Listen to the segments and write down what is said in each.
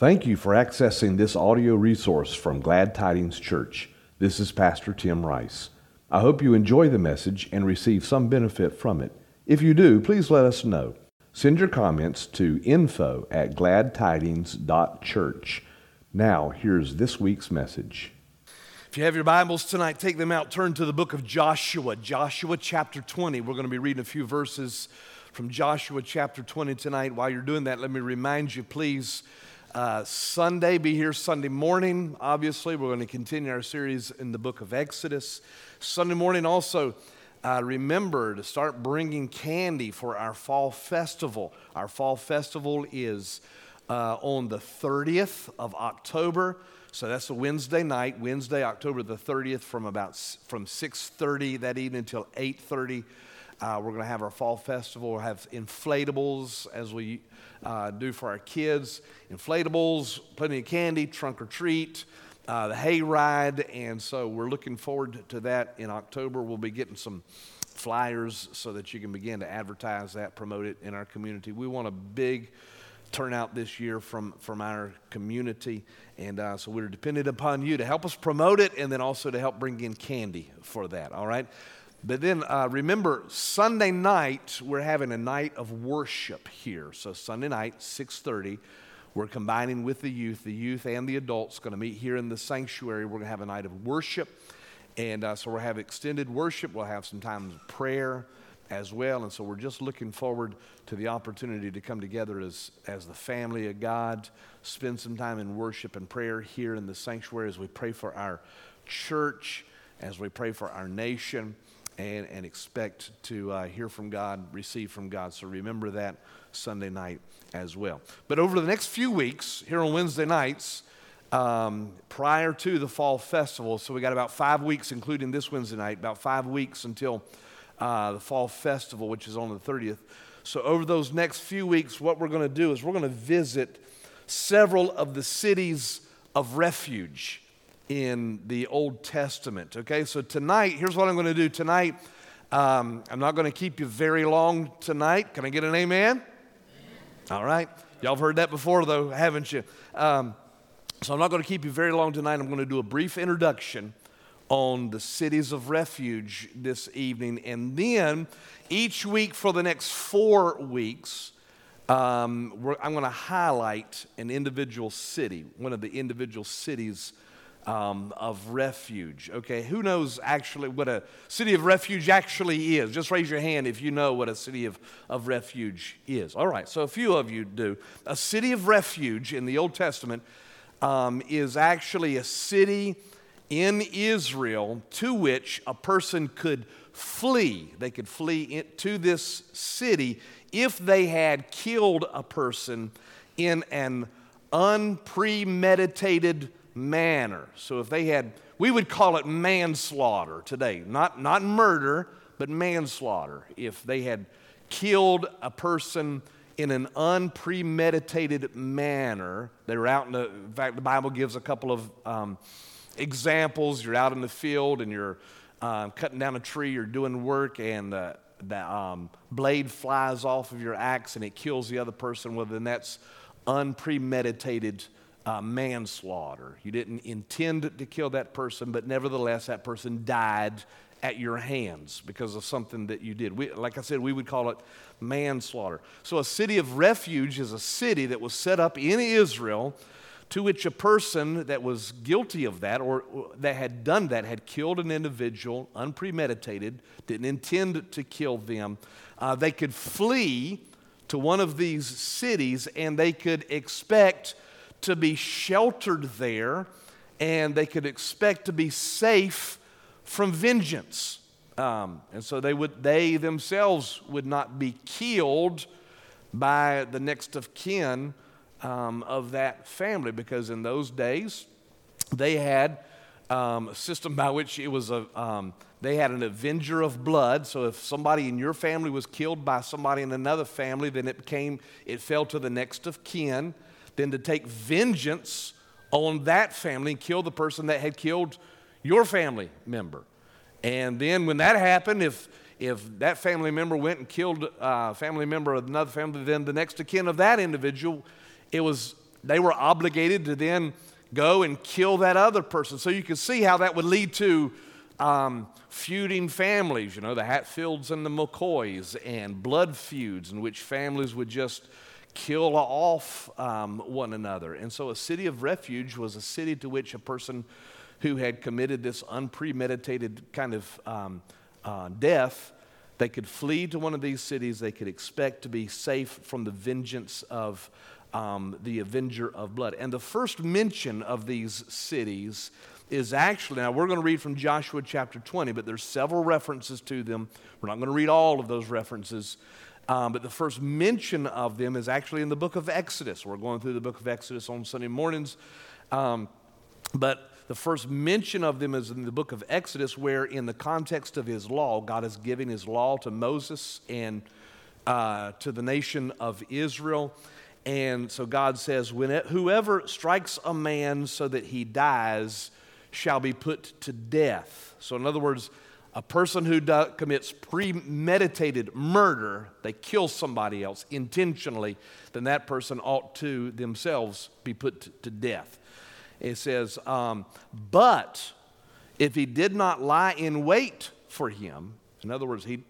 Thank you for accessing this audio resource from Glad Tidings Church. This is Pastor Tim Rice. I hope you enjoy the message and receive some benefit from it. If you do, please let us know. Send your comments to info at gladtidings.church. Now, here's this week's message. If you have your Bibles tonight, take them out, turn to the book of Joshua, Joshua chapter 20. We're going to be reading a few verses from Joshua chapter 20 tonight. While you're doing that, let me remind you, please uh, Sunday, be here Sunday morning. Obviously, we're going to continue our series in the book of Exodus. Sunday morning, also, uh, remember to start bringing candy for our fall festival. Our fall festival is uh, on the 30th of October. So that's a Wednesday night, Wednesday, October the 30th, from about from 6:30 that evening until 8:30. Uh, we're going to have our fall festival. We'll have inflatables as we uh, do for our kids. Inflatables, plenty of candy, trunk or treat, uh, the hay ride. And so we're looking forward to that in October. We'll be getting some flyers so that you can begin to advertise that, promote it in our community. We want a big turnout this year from, from our community. And uh, so we're dependent upon you to help us promote it and then also to help bring in candy for that, all right? But then uh, remember, Sunday night we're having a night of worship here. So Sunday night, 6:30, we're combining with the youth. The youth and the adults going to meet here in the sanctuary. We're going to have a night of worship, and uh, so we'll have extended worship. We'll have some time of prayer as well. And so we're just looking forward to the opportunity to come together as, as the family of God, spend some time in worship and prayer here in the sanctuary as we pray for our church, as we pray for our nation and, and expect to uh, hear from God, receive from God. So remember that Sunday night as well. But over the next few weeks, here on Wednesday nights, um, prior to the fall festival, so we got about five weeks, including this Wednesday night, about five weeks until uh, the fall festival, which is on the 30th. So, over those next few weeks, what we're going to do is we're going to visit several of the cities of refuge in the Old Testament. Okay, so tonight, here's what I'm going to do tonight. Um, I'm not going to keep you very long tonight. Can I get an amen? amen. All right. Y'all have heard that before, though, haven't you? Um, so I'm not going to keep you very long tonight. I'm going to do a brief introduction on the cities of refuge this evening. And then each week for the next four weeks, um, I'm going to highlight an individual city, one of the individual cities um, of refuge. Okay, who knows actually what a city of refuge actually is? Just raise your hand if you know what a city of, of refuge is. All right, so a few of you do. A city of refuge in the Old Testament um, is actually a city in Israel to which a person could flee. They could flee to this city if they had killed a person in an unpremeditated manner. So if they had, we would call it manslaughter today, not, not murder, but manslaughter. If they had killed a person in an unpremeditated manner, they were out in the, in fact, the Bible gives a couple of um, examples. You're out in the field and you're uh, cutting down a tree, you're doing work, and the, the um, blade flies off of your axe and it kills the other person. Well, then that's unpremeditated uh, manslaughter. You didn't intend to kill that person, but nevertheless, that person died at your hands because of something that you did. We, like I said, we would call it manslaughter. So, a city of refuge is a city that was set up in Israel to which a person that was guilty of that or that had done that had killed an individual unpremeditated, didn't intend to kill them, uh, they could flee to one of these cities and they could expect to be sheltered there and they could expect to be safe from vengeance. Um, and so they, would, they themselves would not be killed by the next of kin um, of that family because in those days they had um, a system by which it was a um, they had an avenger of blood so if somebody in your family was killed by somebody in another family then it came it fell to the next of kin than to take vengeance on that family and kill the person that had killed your family member. And then when that happened, if if that family member went and killed a family member of another family, then the next of kin of that individual, it was they were obligated to then go and kill that other person. So you can see how that would lead to um, feuding families, you know, the Hatfields and the McCoys, and blood feuds in which families would just kill off um, one another. And so a city of refuge was a city to which a person who had committed this unpremeditated kind of um, uh, death, they could flee to one of these cities. They could expect to be safe from the vengeance of um, the avenger of blood. And the first mention of these cities is actually, now we're going to read from Joshua chapter 20, but there's several references to them. We're not going to read all of those references. Um, but the first mention of them is actually in the book of Exodus. We're going through the book of Exodus on Sunday mornings. Um, but the first mention of them is in the book of Exodus, where in the context of his law, God is giving his law to Moses and uh, to the nation of Israel. And so God says, when it, whoever strikes a man so that he dies shall be put to death. So, in other words, a person who commits premeditated murder, they kill somebody else intentionally, then that person ought to themselves be put to death. It says, um, but if he did not lie in wait for him, in other words, he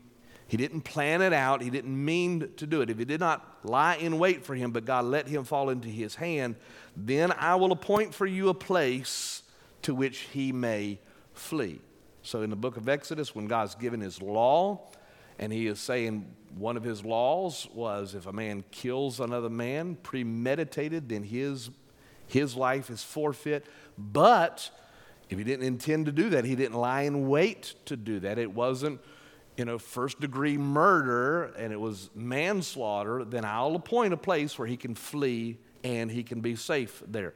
he didn't plan it out. He didn't mean to do it. If he did not lie in wait for him, but God let him fall into his hand, then I will appoint for you a place to which he may flee. So in the book of Exodus, when God's given his law, and he is saying one of his laws was if a man kills another man premeditated, then his, his life is forfeit. But if he didn't intend to do that, he didn't lie in wait to do that. It wasn't you know, first degree murder and it was manslaughter, then I'll appoint a place where he can flee and he can be safe there.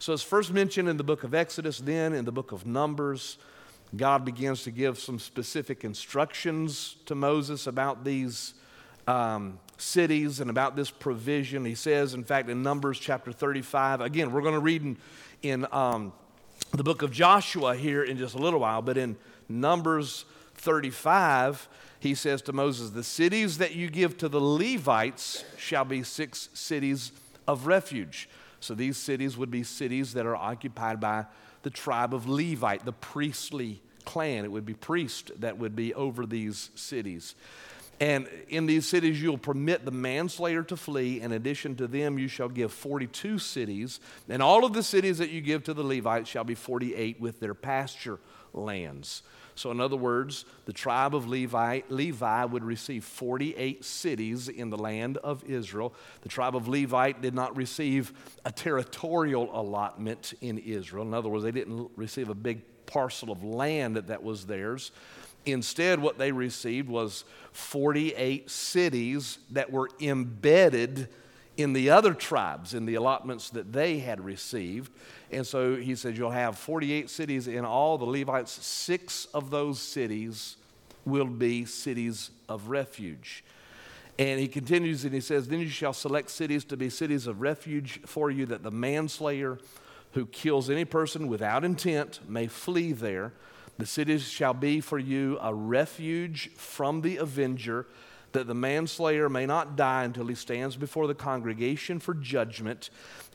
So it's first mentioned in the book of Exodus, then in the book of Numbers. God begins to give some specific instructions to Moses about these um, cities and about this provision. He says, in fact, in Numbers chapter 35, again, we're going to read in, in um, the book of Joshua here in just a little while, but in Numbers 35, he says to Moses, The cities that you give to the Levites shall be six cities of refuge. So these cities would be cities that are occupied by the tribe of Levite, the priestly clan. It would be priests that would be over these cities. And in these cities, you'll permit the manslayer to flee. In addition to them, you shall give 42 cities. And all of the cities that you give to the Levites shall be 48 with their pasture lands. So, in other words, the tribe of Levi, Levi would receive 48 cities in the land of Israel. The tribe of Levi did not receive a territorial allotment in Israel. In other words, they didn't receive a big parcel of land that was theirs. Instead, what they received was 48 cities that were embedded in the other tribes, in the allotments that they had received. And so he said, You'll have 48 cities in all. The Levites, six of those cities will be cities of refuge. And he continues and he says, Then you shall select cities to be cities of refuge for you, that the manslayer who kills any person without intent may flee there. The cities shall be for you a refuge from the avenger that the manslayer may not die until he stands before the congregation for judgment.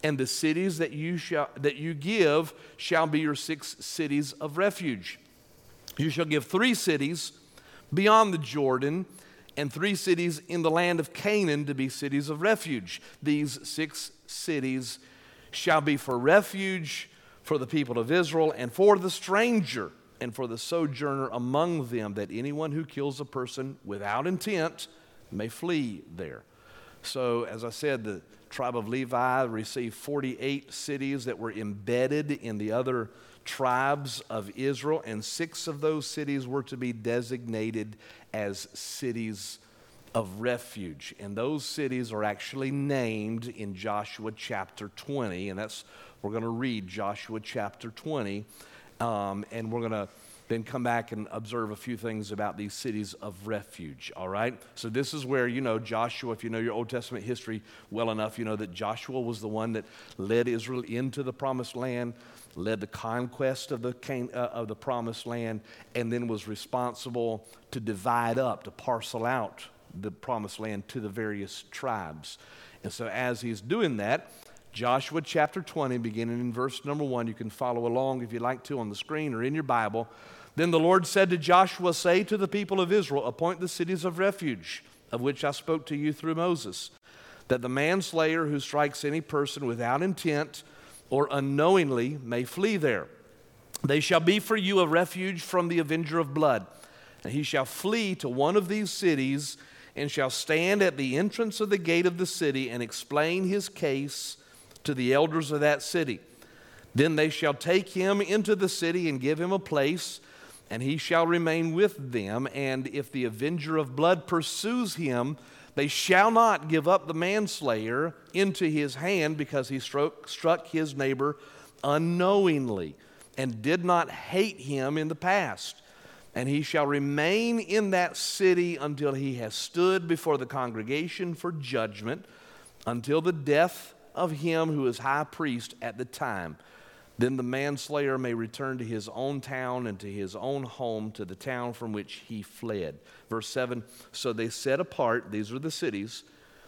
And the cities that you, shall, that you give shall be your six cities of refuge. You shall give three cities beyond the Jordan and three cities in the land of Canaan to be cities of refuge. These six cities shall be for refuge for the people of Israel and for the stranger and for the sojourner among them, that anyone who kills a person without intent may flee there. So, as I said, the tribe of Levi received 48 cities that were embedded in the other tribes of Israel, and six of those cities were to be designated as cities of refuge. And those cities are actually named in Joshua chapter 20, and that's, we're going to read Joshua chapter 20. Um, and we're going to then come back and observe a few things about these cities of refuge, all right? So, this is where, you know, Joshua, if you know your Old Testament history well enough, you know that Joshua was the one that led Israel into the promised land, led the conquest of the, Can- uh, of the promised land, and then was responsible to divide up, to parcel out the promised land to the various tribes. And so, as he's doing that, Joshua chapter 20, beginning in verse number 1. You can follow along if you like to on the screen or in your Bible. Then the Lord said to Joshua, Say to the people of Israel, Appoint the cities of refuge, of which I spoke to you through Moses, that the manslayer who strikes any person without intent or unknowingly may flee there. They shall be for you a refuge from the avenger of blood. And he shall flee to one of these cities and shall stand at the entrance of the gate of the city and explain his case to the elders of that city. Then they shall take him into the city and give him a place, and he shall remain with them. And if the avenger of blood pursues him, they shall not give up the manslayer into his hand because he struck, struck his neighbor unknowingly and did not hate him in the past. And he shall remain in that city until he has stood before the congregation for judgment, until the death of him who is high priest at the time. Then the manslayer may return to his own town and to his own home, to the town from which he fled. Verse 7 So they set apart, these are the cities,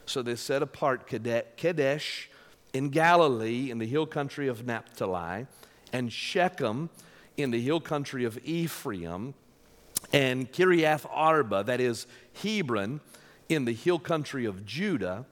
so they set apart Kadesh in Galilee in the hill country of Naphtali, and Shechem in the hill country of Ephraim, and Kiriath Arba, that is Hebron, in the hill country of Judah.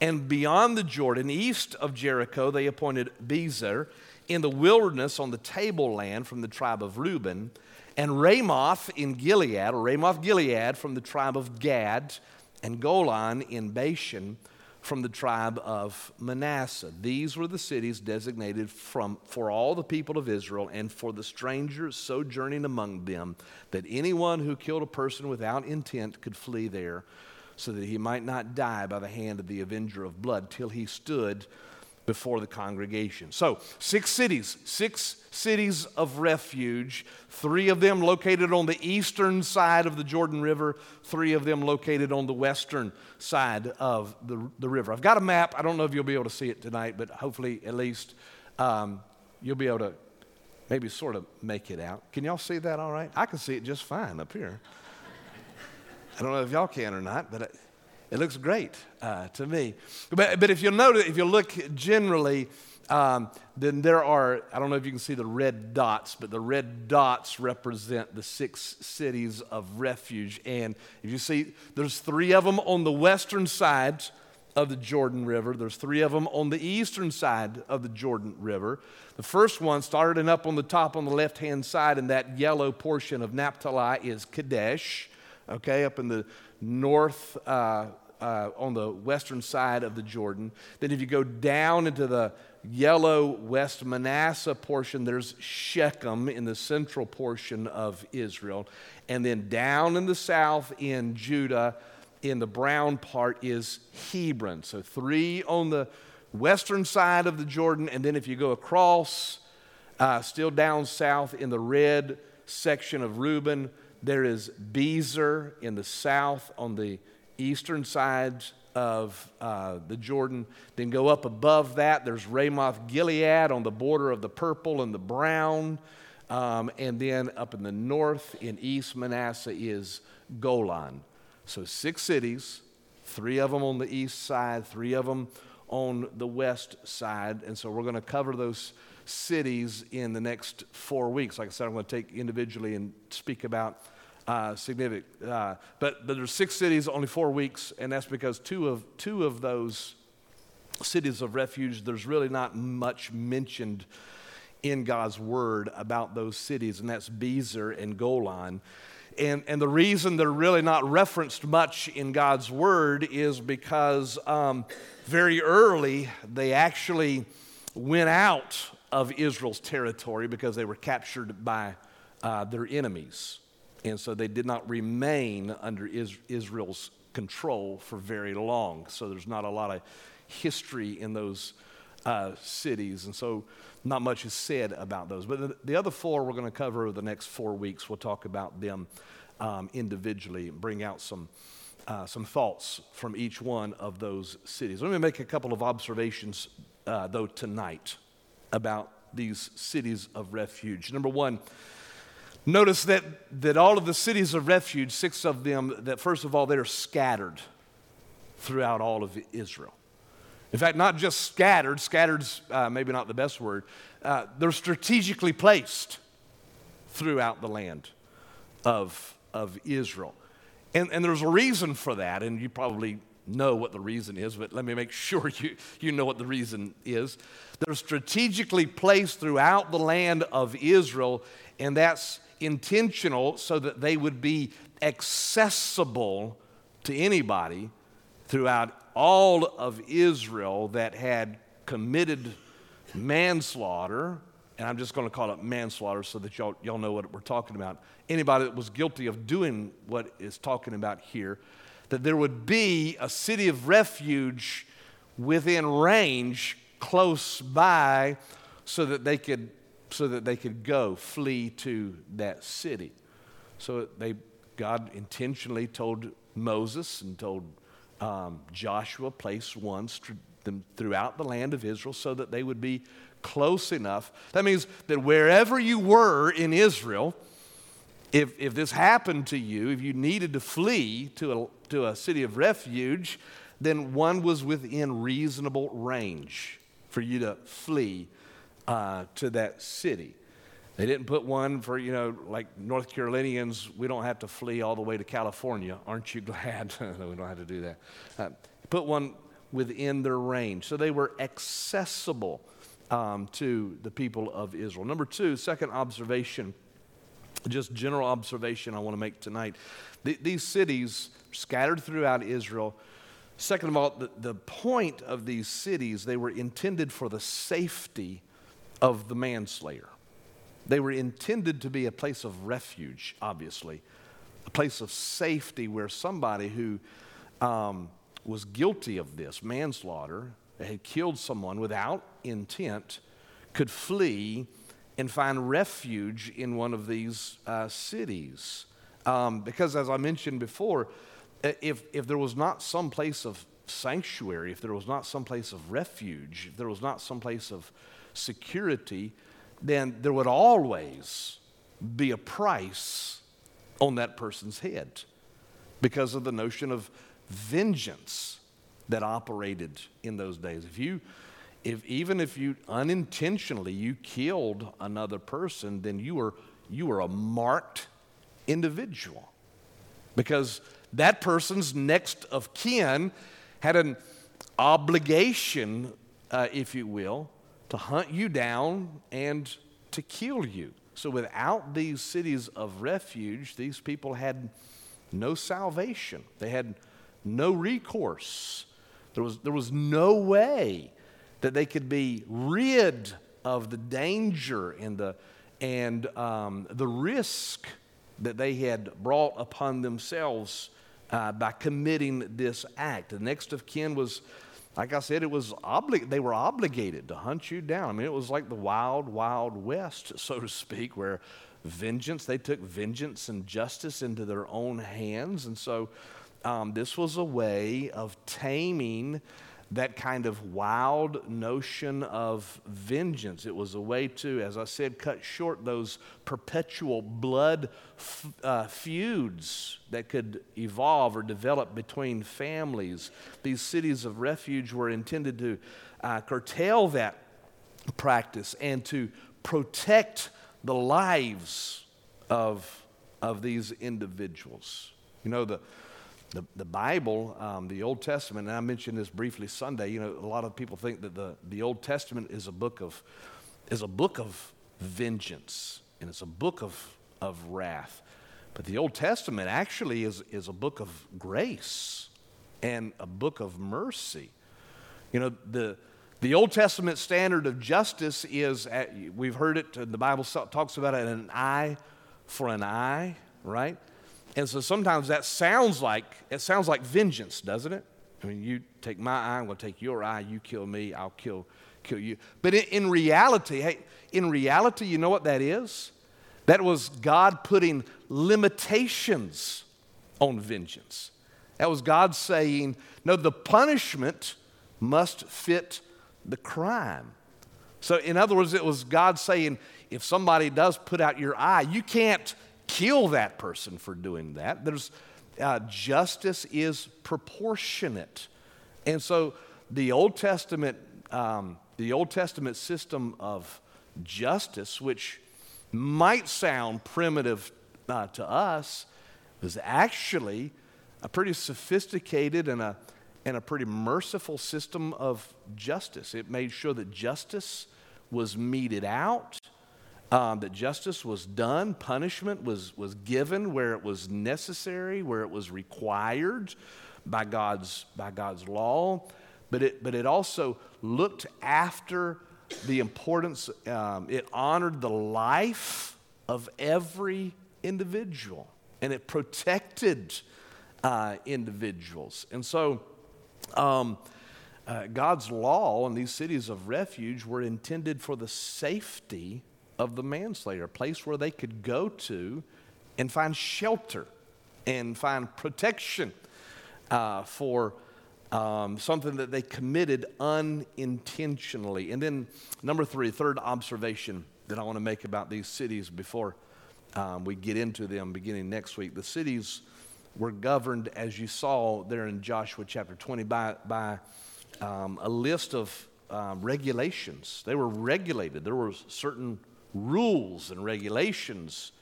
And beyond the Jordan, east of Jericho, they appointed Bezer in the wilderness on the tableland from the tribe of Reuben, and Ramoth in Gilead, or Ramoth Gilead from the tribe of Gad, and Golan in Bashan from the tribe of Manasseh. These were the cities designated from, for all the people of Israel and for the strangers sojourning among them, that anyone who killed a person without intent could flee there, so that he might not die by the hand of the avenger of blood till he stood before the congregation. So, six cities, six cities of refuge, three of them located on the eastern side of the Jordan River, three of them located on the western side of the, the river. I've got a map. I don't know if you'll be able to see it tonight, but hopefully, at least, um, you'll be able to maybe sort of make it out. Can y'all see that all right? I can see it just fine up here. I don't know if y'all can or not, but. It looks great uh, to me. But, but if you'll notice, if you look generally, um, then there are, I don't know if you can see the red dots, but the red dots represent the six cities of refuge. And if you see, there's three of them on the western side of the Jordan River, there's three of them on the eastern side of the Jordan River. The first one, starting up on the top on the left hand side in that yellow portion of Naphtali, is Kadesh, okay, up in the north, uh, uh, on the western side of the Jordan. Then, if you go down into the yellow West Manasseh portion, there's Shechem in the central portion of Israel. And then down in the south in Judah, in the brown part, is Hebron. So, three on the western side of the Jordan. And then, if you go across, uh, still down south in the red section of Reuben, there is Bezer in the south on the eastern side of uh, the Jordan. Then go up above that, there's Ramoth Gilead on the border of the purple and the brown. Um, and then up in the north in East Manasseh is Golan. So six cities, three of them on the east side, three of them on the west side. And so we're going to cover those cities in the next four weeks. Like I said, I'm going to take individually and speak about uh, significant. Uh, but, but there's six cities, only four weeks, and that's because two of, two of those cities of refuge, there's really not much mentioned in God's word about those cities, and that's Bezer and Golan. And, and the reason they're really not referenced much in God's word is because um, very early they actually went out of Israel's territory because they were captured by uh, their enemies. And so they did not remain under Israel's control for very long. So there's not a lot of history in those uh, cities. And so not much is said about those. But the, the other four we're going to cover over the next four weeks. We'll talk about them um, individually and bring out some. Uh, some thoughts from each one of those cities. Let me make a couple of observations, uh, though, tonight about these cities of refuge. Number one, Notice that, that all of the cities of refuge, six of them, that first of all, they're scattered throughout all of Israel. In fact, not just scattered, scattered's uh, maybe not the best word, uh, they're strategically placed throughout the land of, of Israel. And, and there's a reason for that, and you probably know what the reason is, but let me make sure you, you know what the reason is. They're strategically placed throughout the land of Israel, and that's intentional so that they would be accessible to anybody throughout all of Israel that had committed manslaughter, and I'm just going to call it manslaughter so that y'all, y'all know what we're talking about. Anybody that was guilty of doing what is talking about here, that there would be a city of refuge within range close by so that they could so that they could go flee to that city. So they God intentionally told Moses and told um, Joshua place one them throughout the land of Israel so that they would be close enough. That means that wherever you were in Israel, if, if this happened to you, if you needed to flee to a, to a city of refuge, then one was within reasonable range for you to flee uh, to that city. They didn't put one for, you know, like North Carolinians, we don't have to flee all the way to California. Aren't you glad? no, we don't have to do that. Uh, put one within their range. So they were accessible um, to the people of Israel. Number two, second observation, just general observation I want to make tonight. The, these cities scattered throughout Israel. Second of all, the, the point of these cities, they were intended for the safety of the manslayer. They were intended to be a place of refuge, obviously, a place of safety where somebody who um, was guilty of this manslaughter, had killed someone without intent, could flee and find refuge in one of these uh, cities. Um, because, as I mentioned before, if, if there was not some place of sanctuary, if there was not some place of refuge, if there was not some place of security, then there would always be a price on that person's head because of the notion of vengeance that operated in those days. If you if even if you unintentionally you killed another person, then you were you were a marked individual. Because that person's next of kin had an obligation, uh, if you will, to hunt you down and to kill you. So without these cities of refuge, these people had no salvation. They had no recourse. There was, there was no way that they could be rid of the danger and the, and, um, the risk that they had brought upon themselves uh, by committing this act. The next of kin was like I said, it was obli- they were obligated to hunt you down. I mean, it was like the wild, wild west, so to speak, where vengeance, they took vengeance and justice into their own hands. And so um, this was a way of taming that kind of wild notion of vengeance. It was a way to, as I said, cut short those perpetual blood f- uh, feuds that could evolve or develop between families. These cities of refuge were intended to uh, curtail that practice and to protect the lives of, of these individuals. You know, the the, the Bible, um, the Old Testament, and I mentioned this briefly Sunday, you know, a lot of people think that the, the Old Testament is a book of, is a book of vengeance and it's a book of, of wrath. But the Old Testament actually is, is a book of grace and a book of mercy. You know, the, the Old Testament standard of justice is, at, we've heard it, the Bible talks about it, an eye for an eye, right? And so sometimes that sounds like it sounds like vengeance, doesn't it? I mean, you take my eye, I'm going to take your eye. You kill me, I'll kill kill you. But in, in reality, hey, in reality, you know what that is? That was God putting limitations on vengeance. That was God saying, no, the punishment must fit the crime. So, in other words, it was God saying, if somebody does put out your eye, you can't kill that person for doing that. There's, uh, justice is proportionate. And so the Old Testament, um, the Old Testament system of justice, which might sound primitive uh, to us, was actually a pretty sophisticated and a, and a pretty merciful system of justice. It made sure that justice was meted out, um, that justice was done, punishment was, was given where it was necessary, where it was required by God's, by God's law. But it, but it also looked after the importance, um, it honored the life of every individual and it protected uh, individuals. And so, um, uh, God's law and these cities of refuge were intended for the safety of the manslayer, a place where they could go to and find shelter and find protection uh, for um, something that they committed unintentionally. And then, number three, third observation that I want to make about these cities before um, we get into them beginning next week. The cities were governed, as you saw there in Joshua chapter 20, by, by um, a list of um, regulations. They were regulated. There were certain rules and regulations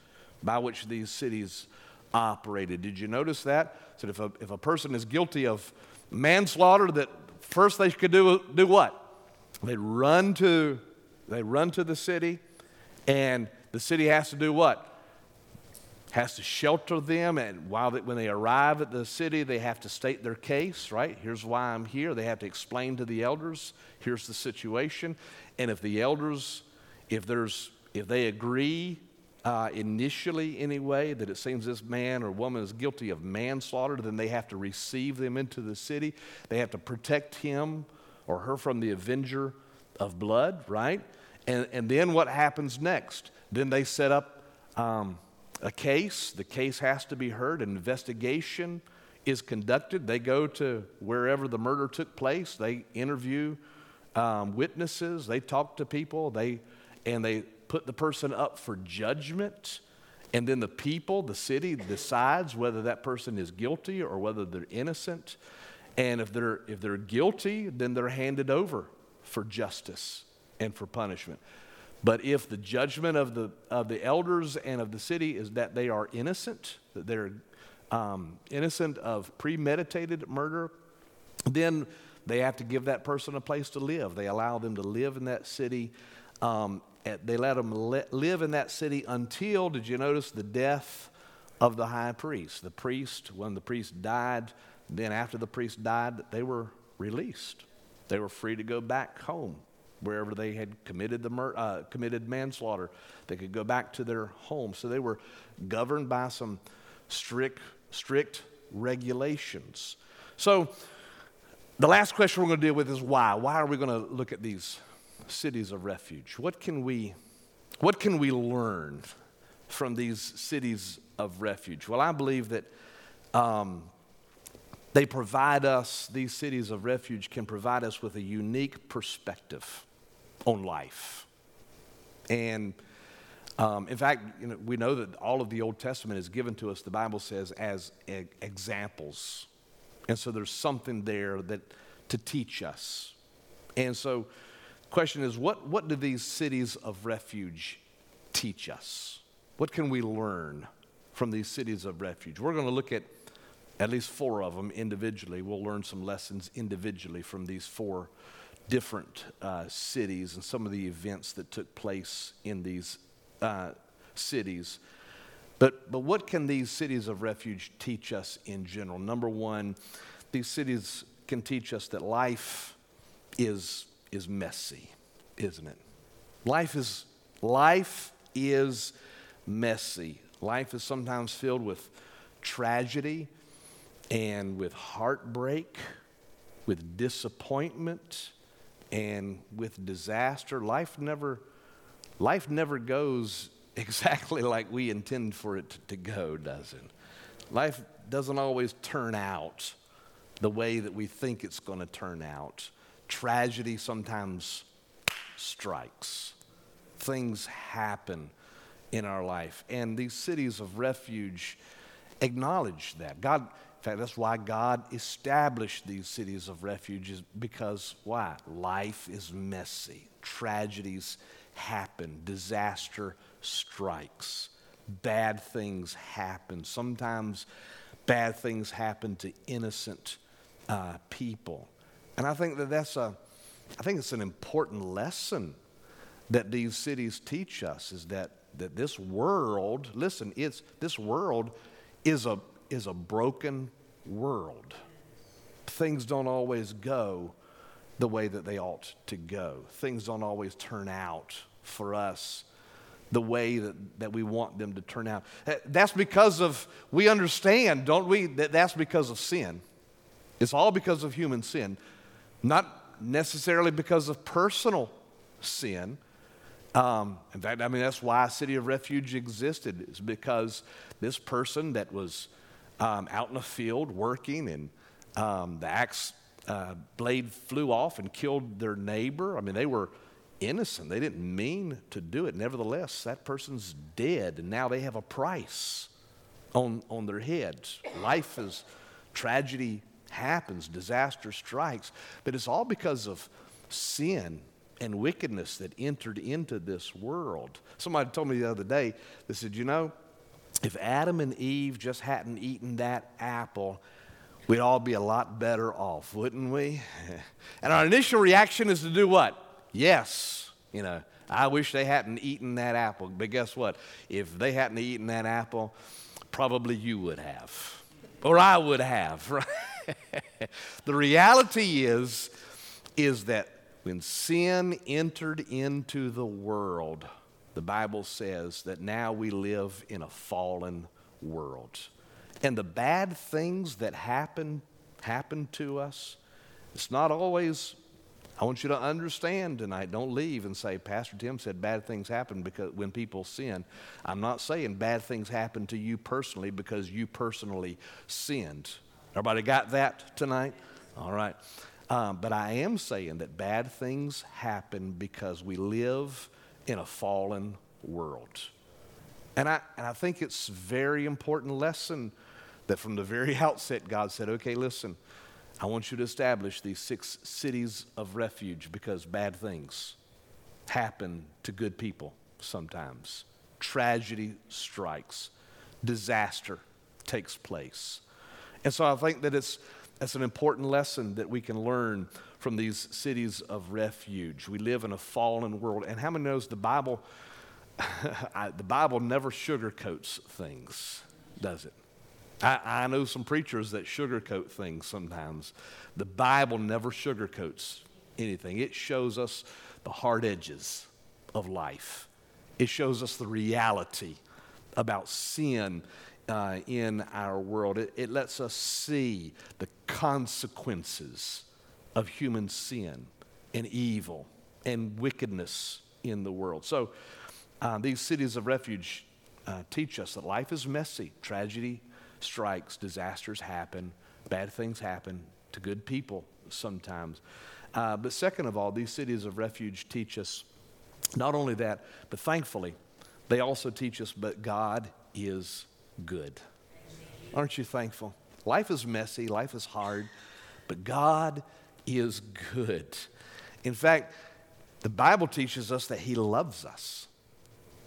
by which these cities operated. Did you notice that? So if a, if a person is guilty of manslaughter, that first they could do, do what? They run to they run to the city, and the city has to do what? has to shelter them. And while they, when they arrive at the city, they have to state their case, right? Here's why I'm here. They have to explain to the elders, here's the situation. And if the elders, if there's, if they agree uh, initially anyway that it seems this man or woman is guilty of manslaughter, then they have to receive them into the city. They have to protect him or her from the avenger of blood, right? And, and then what happens next? Then they set up um, a case, the case has to be heard, an investigation is conducted. They go to wherever the murder took place, they interview um, witnesses, they talk to people, they, and they put the person up for judgment. And then the people, the city, decides whether that person is guilty or whether they're innocent. And if they're, if they're guilty, then they're handed over for justice and for punishment. But if the judgment of the, of the elders and of the city is that they are innocent, that they're um, innocent of premeditated murder, then they have to give that person a place to live. They allow them to live in that city. Um, they let them live in that city until, did you notice, the death of the high priest? The priest, when the priest died, then after the priest died, they were released. They were free to go back home wherever they had committed, the mur- uh, committed manslaughter. They could go back to their home. So they were governed by some strict, strict regulations. So the last question we're going to deal with is why? Why are we going to look at these cities of refuge? What can we, what can we learn from these cities of refuge? Well, I believe that um, they provide us, these cities of refuge can provide us with a unique perspective on life. And um, in fact, you know, we know that all of the Old Testament is given to us, the Bible says, as e- examples. And so there's something there that to teach us. And so question is, what, what do these cities of refuge teach us? What can we learn from these cities of refuge? We're going to look at at least four of them individually. We'll learn some lessons individually from these four different uh, cities and some of the events that took place in these uh, cities. But, but what can these cities of refuge teach us in general? Number one, these cities can teach us that life is, is messy, isn't it? Life is, life is messy. Life is sometimes filled with tragedy and with heartbreak, with disappointment, and with disaster. Life never, life never goes exactly like we intend for it to go, does it? Life doesn't always turn out the way that we think it's going to turn out. Tragedy sometimes strikes. Things happen in our life. And these cities of refuge acknowledge that. God, in fact, that's why God established these cities of refuge, is because why? Life is messy. Tragedies happen. Disaster strikes. Bad things happen. Sometimes bad things happen to innocent uh, people. And I think that that's a, I think it's an important lesson that these cities teach us is that, that this world, listen, it's, this world is a, is a broken world. Things don't always go the way that they ought to go. Things don't always turn out for us the way that, that we want them to turn out. That's because of, we understand, don't we, that that's because of sin. It's all because of human sin, not necessarily because of personal sin. Um, in fact, I mean, that's why City of Refuge existed, is because this person that was um, out in the field working and um, the axe uh, blade flew off and killed their neighbor. I mean, they were innocent. They didn't mean to do it. Nevertheless, that person's dead, and now they have a price on, on their heads. Life is tragedy happens, disaster strikes, but it's all because of sin and wickedness that entered into this world. Somebody told me the other day, they said, You know, if Adam and Eve just hadn't eaten that apple, we'd all be a lot better off, wouldn't we? and our initial reaction is to do what? Yes. You know, I wish they hadn't eaten that apple. But guess what? If they hadn't eaten that apple, probably you would have. Or I would have, right? The reality is, is that when sin entered into the world, the Bible says that now we live in a fallen world. And the bad things that happen happen to us, it's not always I want you to understand tonight. Don't leave and say, Pastor Tim said bad things happen because when people sin. I'm not saying bad things happen to you personally because you personally sinned. Everybody got that tonight? All right. Um, but I am saying that bad things happen because we live in a fallen world. And I, and I think it's very important lesson that from the very outset, God said, okay, listen, I want you to establish these six cities of refuge because bad things happen to good people sometimes. Tragedy strikes, disaster takes place. And so I think that it's, it's an important lesson that we can learn from these cities of refuge. We live in a fallen world. And how many knows the Bible, I, the Bible never sugarcoats things, does it? I, I know some preachers that sugarcoat things sometimes. The Bible never sugarcoats anything, it shows us the hard edges of life, it shows us the reality about sin. Uh, in our world, it, it lets us see the consequences of human sin and evil and wickedness in the world. So, uh, these cities of refuge uh, teach us that life is messy, tragedy strikes, disasters happen, bad things happen to good people sometimes. Uh, but second of all, these cities of refuge teach us not only that, but thankfully, they also teach us, but God is good. Aren't you thankful? Life is messy, life is hard, but God is good. In fact, the Bible teaches us that He loves us.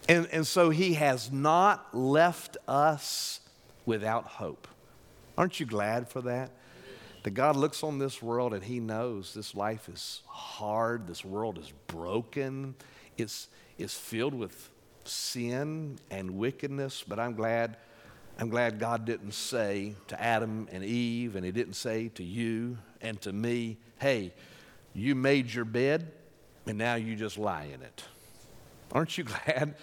And, and so He has not left us without hope. Aren't you glad for that? That God looks on this world and He knows this life is hard, this world is broken, it's, it's filled with sin and wickedness, but I'm glad. I'm glad God didn't say to Adam and Eve, and He didn't say to you and to me, hey, you made your bed, and now you just lie in it. Aren't you glad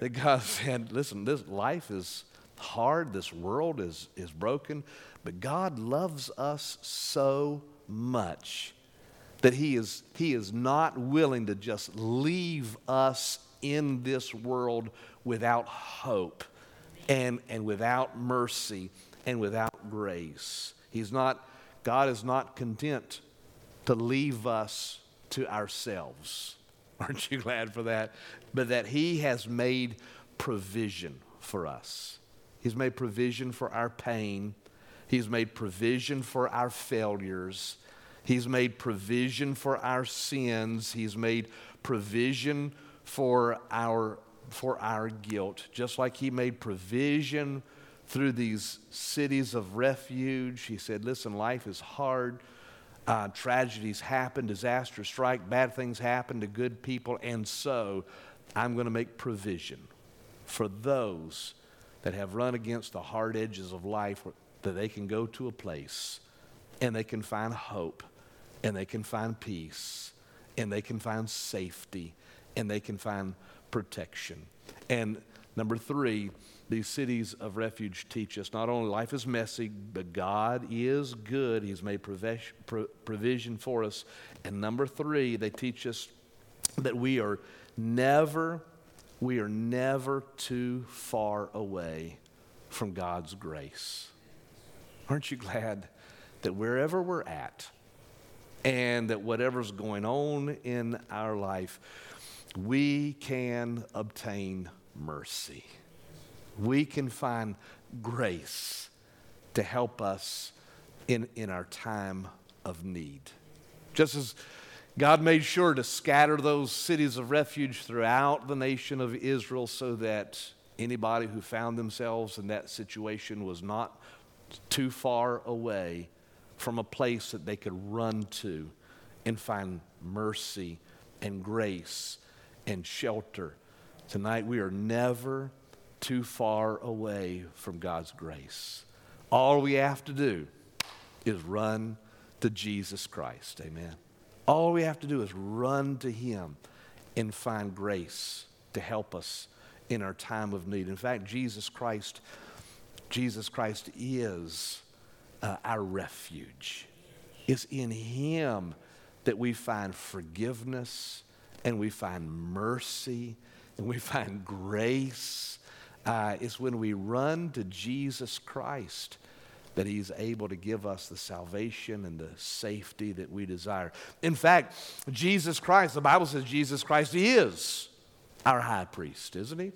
that God said, listen, this life is hard, this world is, is broken, but God loves us so much that he is, he is not willing to just leave us in this world without hope and, and without mercy and without grace. He's not, God is not content to leave us to ourselves. Aren't you glad for that? But that He has made provision for us. He's made provision for our pain He's made provision for our failures. He's made provision for our sins. He's made provision for our, for our guilt. Just like He made provision through these cities of refuge. He said, Listen, life is hard. Uh, tragedies happen, disasters strike, bad things happen to good people, and so I'm going to make provision for those that have run against the hard edges of life that they can go to a place and they can find hope and they can find peace and they can find safety and they can find protection. And number three, these cities of refuge teach us not only life is messy, but God is good. He's made provision for us. And number three, they teach us that we are never, we are never too far away from God's grace. Aren't you glad that wherever we're at, and that whatever's going on in our life, we can obtain mercy. We can find grace to help us in, in our time of need. Just as God made sure to scatter those cities of refuge throughout the nation of Israel so that anybody who found themselves in that situation was not too far away from a place that they could run to and find mercy and grace and shelter. Tonight, we are never too far away from God's grace. All we have to do is run to Jesus Christ. Amen. All we have to do is run to Him and find grace to help us in our time of need. In fact, Jesus Christ, Jesus Christ is uh, our refuge. It's in Him that we find forgiveness and we find mercy and we find grace. Uh, it's when we run to Jesus Christ that He's able to give us the salvation and the safety that we desire. In fact, Jesus Christ, the Bible says Jesus Christ he is our high priest, isn't He?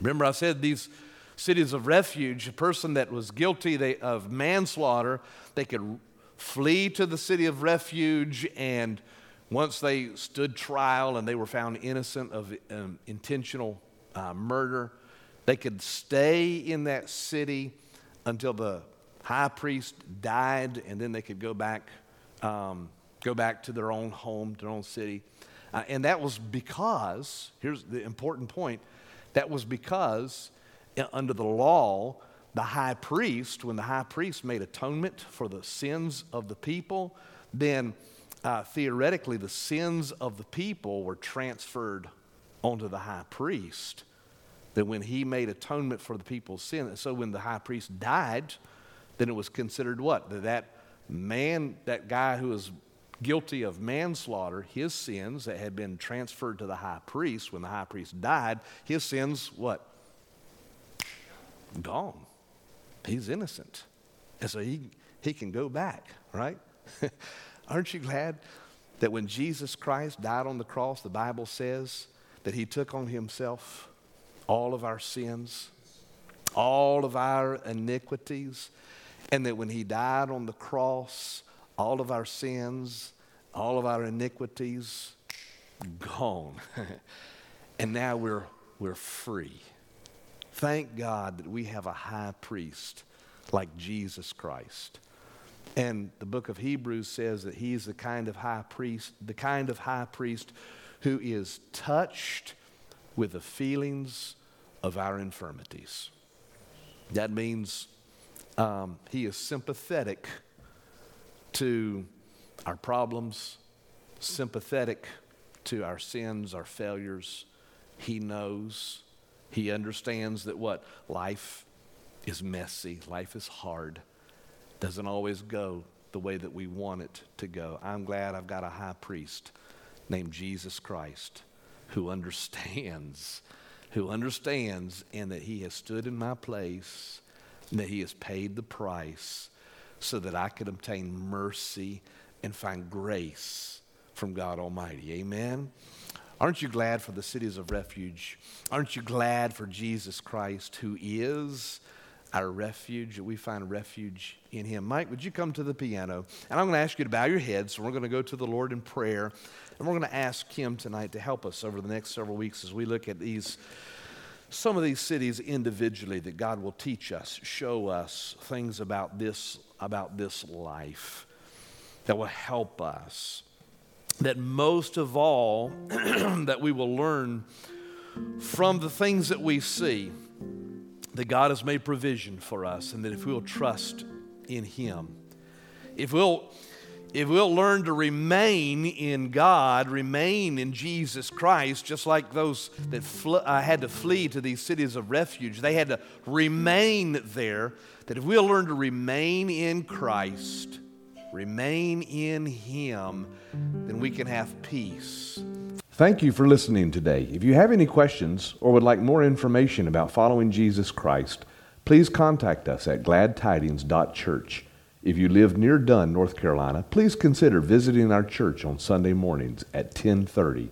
Remember, I said these cities of refuge, a person that was guilty of manslaughter, they could flee to the city of refuge and once they stood trial and they were found innocent of um, intentional uh, murder, they could stay in that city until the high priest died, and then they could go back, um, go back to their own home, their own city. Uh, and that was because, here's the important point, that was because under the law, the high priest, when the high priest made atonement for the sins of the people, then uh, theoretically the sins of the people were transferred onto the high priest. That when he made atonement for the people's sin, so when the high priest died, then it was considered what? That that man, that guy who was guilty of manslaughter, his sins that had been transferred to the high priest when the high priest died, his sins, what? gone. He's innocent. And so he, he can go back, right? Aren't you glad that when Jesus Christ died on the cross, the Bible says that he took on himself all of our sins, all of our iniquities, and that when he died on the cross, all of our sins, all of our iniquities, gone. and now we're, we're free. Thank God that we have a high priest like Jesus Christ. And the book of Hebrews says that he's the kind of high priest, the kind of high priest who is touched with the feelings of our infirmities. That means um, he is sympathetic to our problems, sympathetic to our sins, our failures. He knows he understands that what? Life is messy, life is hard, doesn't always go the way that we want it to go. I'm glad I've got a high priest named Jesus Christ who understands, who understands, and that he has stood in my place, and that he has paid the price so that I could obtain mercy and find grace from God Almighty. Amen. Aren't you glad for the cities of refuge? Aren't you glad for Jesus Christ, who is our refuge, that we find refuge in Him. Mike, would you come to the piano? And I'm going to ask you to bow your heads, and we're going to go to the Lord in prayer. And we're going to ask Him tonight to help us over the next several weeks as we look at these some of these cities individually that God will teach us, show us things about this, about this life that will help us. That most of all, that we will learn from the things that we see that God has made provision for us, and that if we'll trust in Him, if we'll if we'll learn to remain in God, remain in Jesus Christ, just like those that fl- uh, had to flee to these cities of refuge, they had to remain there. That if we'll learn to remain in Christ, remain in Him, then we can have peace. Thank you for listening today. If you have any questions or would like more information about following Jesus Christ, please contact us at gladtidings.church. If you live near Dunn, North Carolina, please consider visiting our church on Sunday mornings at 1030.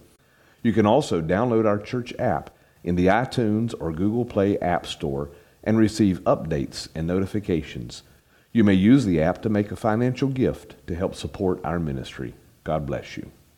You can also download our church app in the iTunes or Google Play App Store and receive updates and notifications. You may use the app to make a financial gift to help support our ministry. God bless you.